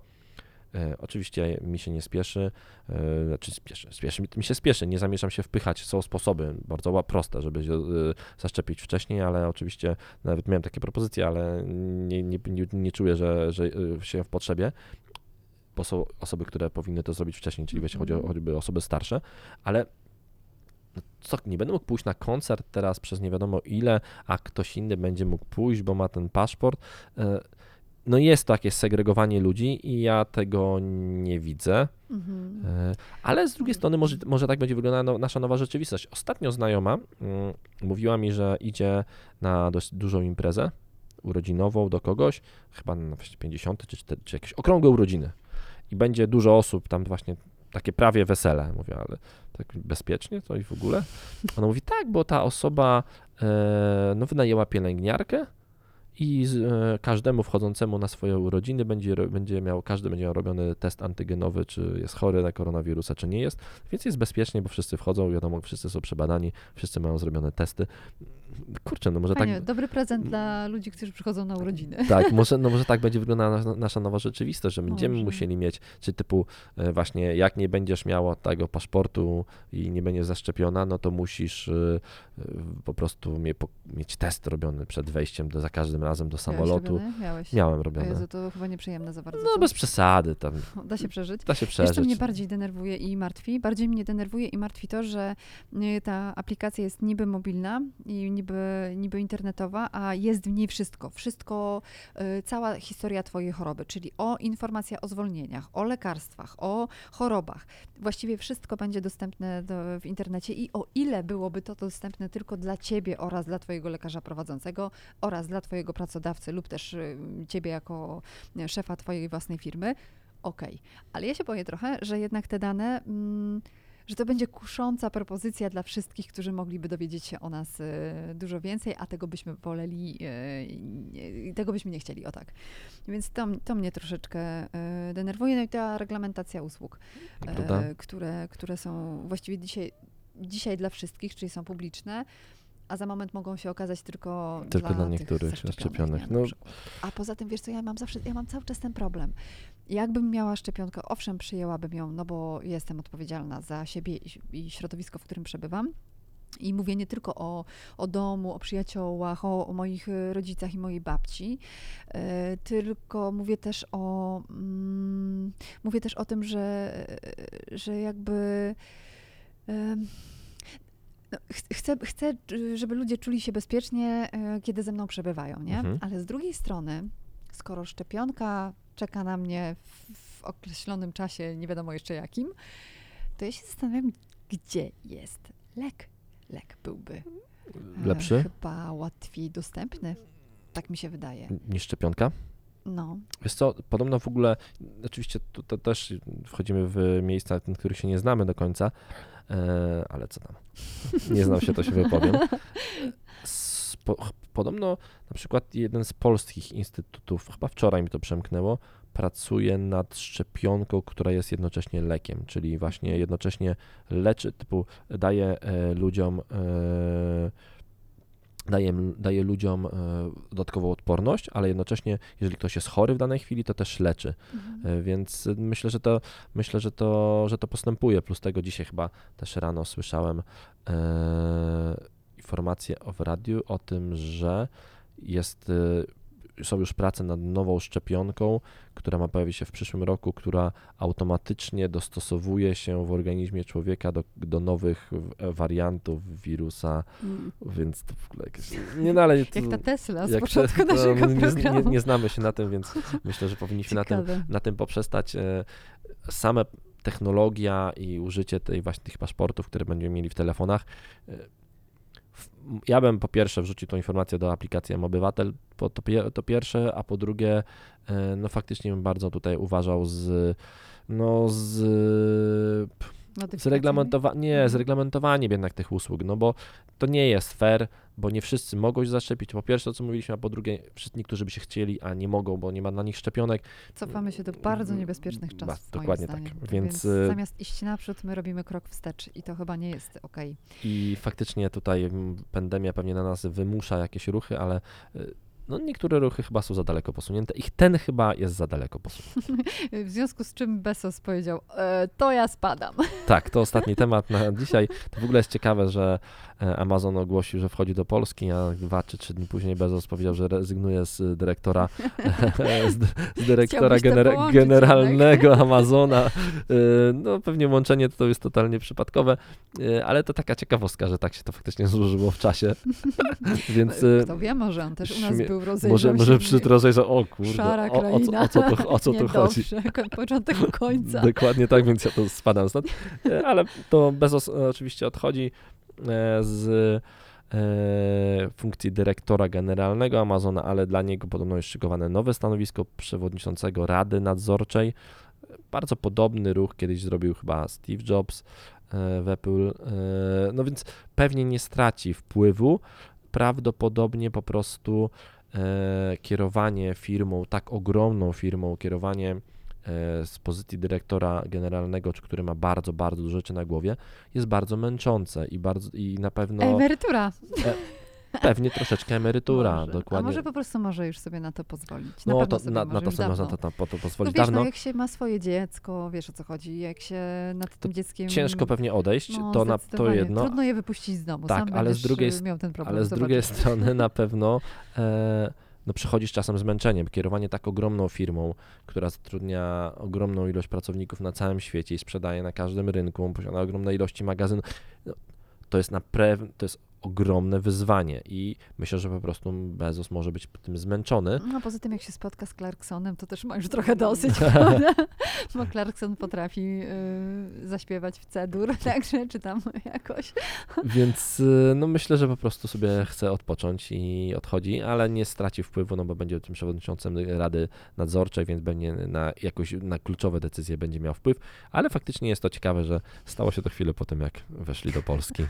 E, oczywiście mi się nie spieszy, e, znaczy spieszy, spieszy mi, się spieszy, nie zamierzam się wpychać, są sposoby bardzo proste, żeby się e, zaszczepić wcześniej, ale oczywiście nawet miałem takie propozycje, ale nie, nie, nie, nie czuję, że, że e, się w potrzebie, bo są osoby, które powinny to zrobić wcześniej, czyli wiecie, chodzi o choćby osoby starsze, ale no co, nie będę mógł pójść na koncert teraz przez nie wiadomo ile, a ktoś inny będzie mógł pójść, bo ma ten paszport. E, No jest to jakieś segregowanie ludzi i ja tego nie widzę. Mhm. E, Ale z drugiej strony może, może tak będzie wyglądała no, nasza nowa rzeczywistość. Ostatnio znajoma mm, mówiła mi, że idzie na dość dużą imprezę urodzinową do kogoś, chyba na właśnie 50 czy, 4, czy jakieś okrągłe urodziny. I będzie dużo osób, tam właśnie takie prawie wesele. Mówię, ale tak bezpiecznie to i w ogóle? Ona mówi, tak, bo ta osoba e, no, wynajęła pielęgniarkę i e, każdemu wchodzącemu na swoje urodziny będzie, będzie miał, każdy będzie miał robiony test antygenowy, czy jest chory na koronawirusa, czy nie jest, więc jest bezpiecznie, bo wszyscy wchodzą, wiadomo, wszyscy są przebadani, wszyscy mają zrobione testy. Kurczę, no może Fajnie, tak... dobry prezent dla ludzi, którzy przychodzą na urodziny. Tak, może, no może tak będzie wyglądała nasza, nowa rzeczywistość, że będziemy Może. musieli mieć, czy typu e, właśnie jak nie będziesz miała tego paszportu i nie będziesz zaszczepiona, no to musisz e, e, po prostu mieć test robiony przed wejściem do, za każdym razem do Miałeś samolotu. robione? Miałeś. Miałem robione. Jezu, to chyba nieprzyjemne za bardzo. No co? bez przesady, tam Da się przeżyć. da się Wiesz, co mnie przeżyć. bardziej denerwuje i martwi? Bardziej mnie denerwuje i martwi to, że ta aplikacja jest niby mobilna i niby, niby internetowa, a jest w niej wszystko. Wszystko, y, cała historia twojej choroby, czyli o informacja o zwolnieniach, o lekarstwach, o chorobach. Właściwie wszystko będzie dostępne do, w internecie i o ile byłoby to dostępne tylko dla ciebie oraz dla twojego lekarza prowadzącego oraz dla twojego pracodawcy lub też y, ciebie jako y, szefa twojej własnej firmy, okej. Ale ja się boję trochę, że jednak te dane, mm, że to będzie kusząca propozycja dla wszystkich, którzy mogliby dowiedzieć się o nas e, dużo więcej, a tego byśmy woleli, e, i tego byśmy nie chcieli, o tak. Więc to, to mnie troszeczkę e, denerwuje. No i ta reglamentacja usług, Prawda? które, które są właściwie dzisiaj, dzisiaj dla wszystkich, czyli są publiczne, a za moment mogą się okazać tylko, Tylko dla tych niektórych zaszczepionych. nie? Na No. A poza tym, wiesz co, ja mam zawsze, ja mam cały czas ten problem. Jakbym miała szczepionkę, owszem, przyjęłabym ją, no bo jestem odpowiedzialna za siebie i, środowisko, w którym przebywam. I mówię nie tylko o, o domu, o przyjaciołach, o, o moich y, rodzicach i mojej babci, e, tylko mówię też o mm, mówię też o tym, że, e, że jakby no, ch- chcę, chcę, y, żeby ludzie czuli się bezpiecznie, kiedy ze mną przebywają, nie? Mhm. Ale z drugiej strony, skoro szczepionka czeka na mnie w, w określonym czasie, nie wiadomo jeszcze jakim, to ja się zastanawiam, gdzie jest lek. Lek byłby e, Lepszy chyba łatwiej dostępny. Tak mi się wydaje. niż szczepionka? No. Wiesz co, podobno w ogóle, oczywiście tu to też wchodzimy w miejsca, na których się nie znamy do końca, e, ale co tam, nie znam się, to się wypowiem. Spo, podobno na przykład jeden z polskich instytutów, chyba wczoraj mi to przemknęło, pracuje nad szczepionką, która jest jednocześnie lekiem, czyli właśnie jednocześnie leczy, typu daje e, ludziom e, daje, daje ludziom e, dodatkową odporność, ale jednocześnie, jeżeli ktoś jest chory w danej chwili, to też leczy. E, Więc myślę, że to myślę, że to, że to postępuje. Plus tego dzisiaj chyba też rano słyszałem informację w radiu o tym, że jest, e, są już prace nad nową szczepionką, która ma pojawić się w przyszłym roku, która automatycznie dostosowuje się w organizmie człowieka do, do nowych wariantów wirusa, więc to w ogóle jakieś... Nie, no, ale to, Jak ta Tesla z jak początku to- naszego nie, nie, programu. nie znamy się na tym, więc myślę, że powinniśmy na tym, na tym poprzestać. E, Same technologia i użycie tej właśnie tych paszportów, które będziemy mieli w telefonach, e, ja bym po pierwsze wrzucił tą informację do aplikacji M-Obywatel, to, to pierwsze, a po drugie, e, no faktycznie bym bardzo tutaj uważał z, no z Zreglamentowa- nie, mhm. zreglamentowanie jednak tych usług, no bo to nie jest fair, bo nie wszyscy mogą się zaszczepić. Po pierwsze, co mówiliśmy, a po drugie, wszyscy niektórzy by się chcieli, a nie mogą, bo nie ma na nich szczepionek. Cofamy się do bardzo mm, niebezpiecznych czasów. Ba, dokładnie tak. Więc, Więc, y, zamiast iść naprzód, my robimy krok wstecz i to chyba nie jest ok. I faktycznie tutaj mm, pandemia pewnie na nas wymusza jakieś ruchy, ale y, no niektóre ruchy chyba są za daleko posunięte. Ich ten chyba jest za daleko posunięty. w związku z czym Bezos powiedział, e, to ja spadam. Tak, to ostatni temat na dzisiaj. To w ogóle jest ciekawe, że e, Amazon ogłosił, że wchodzi do Polski, a dwa czy trzy dni później Bezos powiedział, że rezygnuje z dyrektora, z, z dyrektora gener generalnego jednak. Amazona. E, no pewnie łączenie to jest totalnie przypadkowe, e, ale to taka ciekawostka, że tak się to faktycznie złożyło w czasie. Więc, Kto wie, może on też u nas był rozejrzał Może, może przy rozejrzał, o kurde, o, o, co, o, co tu, o co tu chodzi? początek końca. Dokładnie tak, więc ja to spadam stąd. E, ale to Bezos e, oczywiście odchodzi e, z funkcji dyrektora generalnego Amazona, ale dla niego podobno jest szykowane nowe stanowisko przewodniczącego Rady Nadzorczej. Bardzo podobny ruch kiedyś zrobił chyba Steve Jobs w Apple. No więc pewnie nie straci wpływu. Prawdopodobnie po prostu kierowanie firmą, tak ogromną firmą, kierowanie E, z pozycji dyrektora generalnego, czy który ma bardzo, bardzo dużo rzeczy na głowie, jest bardzo męczące i bardzo i na pewno. Emerytura. E, pewnie troszeczkę emerytura, może. dokładnie. A może po prostu może już sobie na to pozwolić. Na no to, na, na to sobie można to, to, to, to pozwolić no wiesz, dawno. No, jak się ma swoje dziecko, wiesz o co chodzi, jak się nad tym dzieckiem... Ciężko pewnie odejść, no, to, na, to jedno. Trudno je wypuścić z domu, tak, Sam ale z drugiej, miał ten problem. Ale z drugiej strony na pewno... E, no przychodzisz czasem zmęczeniem. Kierowanie tak ogromną firmą, która zatrudnia ogromną ilość pracowników na całym świecie i sprzedaje na każdym rynku, posiada ogromne ilości magazynów, no, to jest na to jest ogromne wyzwanie i myślę, że po prostu Bezos może być tym zmęczony. No poza tym jak się spotka z Clarksonem, to też ma już trochę dosyć, bo Clarkson potrafi y, zaśpiewać w cedur, także czy tam jakoś. Więc y, no myślę, że po prostu sobie chce odpocząć i odchodzi, ale nie straci wpływu, no bo będzie tym przewodniczącym Rady Nadzorczej, więc będzie na jakoś na kluczowe decyzje będzie miał wpływ, ale faktycznie jest to ciekawe, że stało się to chwilę po tym, jak weszli do Polski.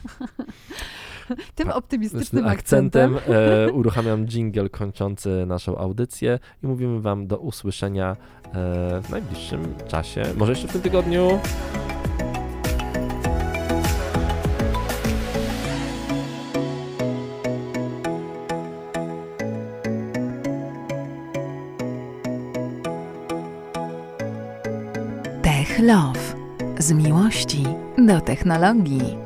Tym optymistycznym akcentem, akcentem e, uruchamiam jingle kończący naszą audycję i mówimy Wam do usłyszenia e, w najbliższym czasie, może jeszcze w tym tygodniu. Tech Love. Z miłości do technologii.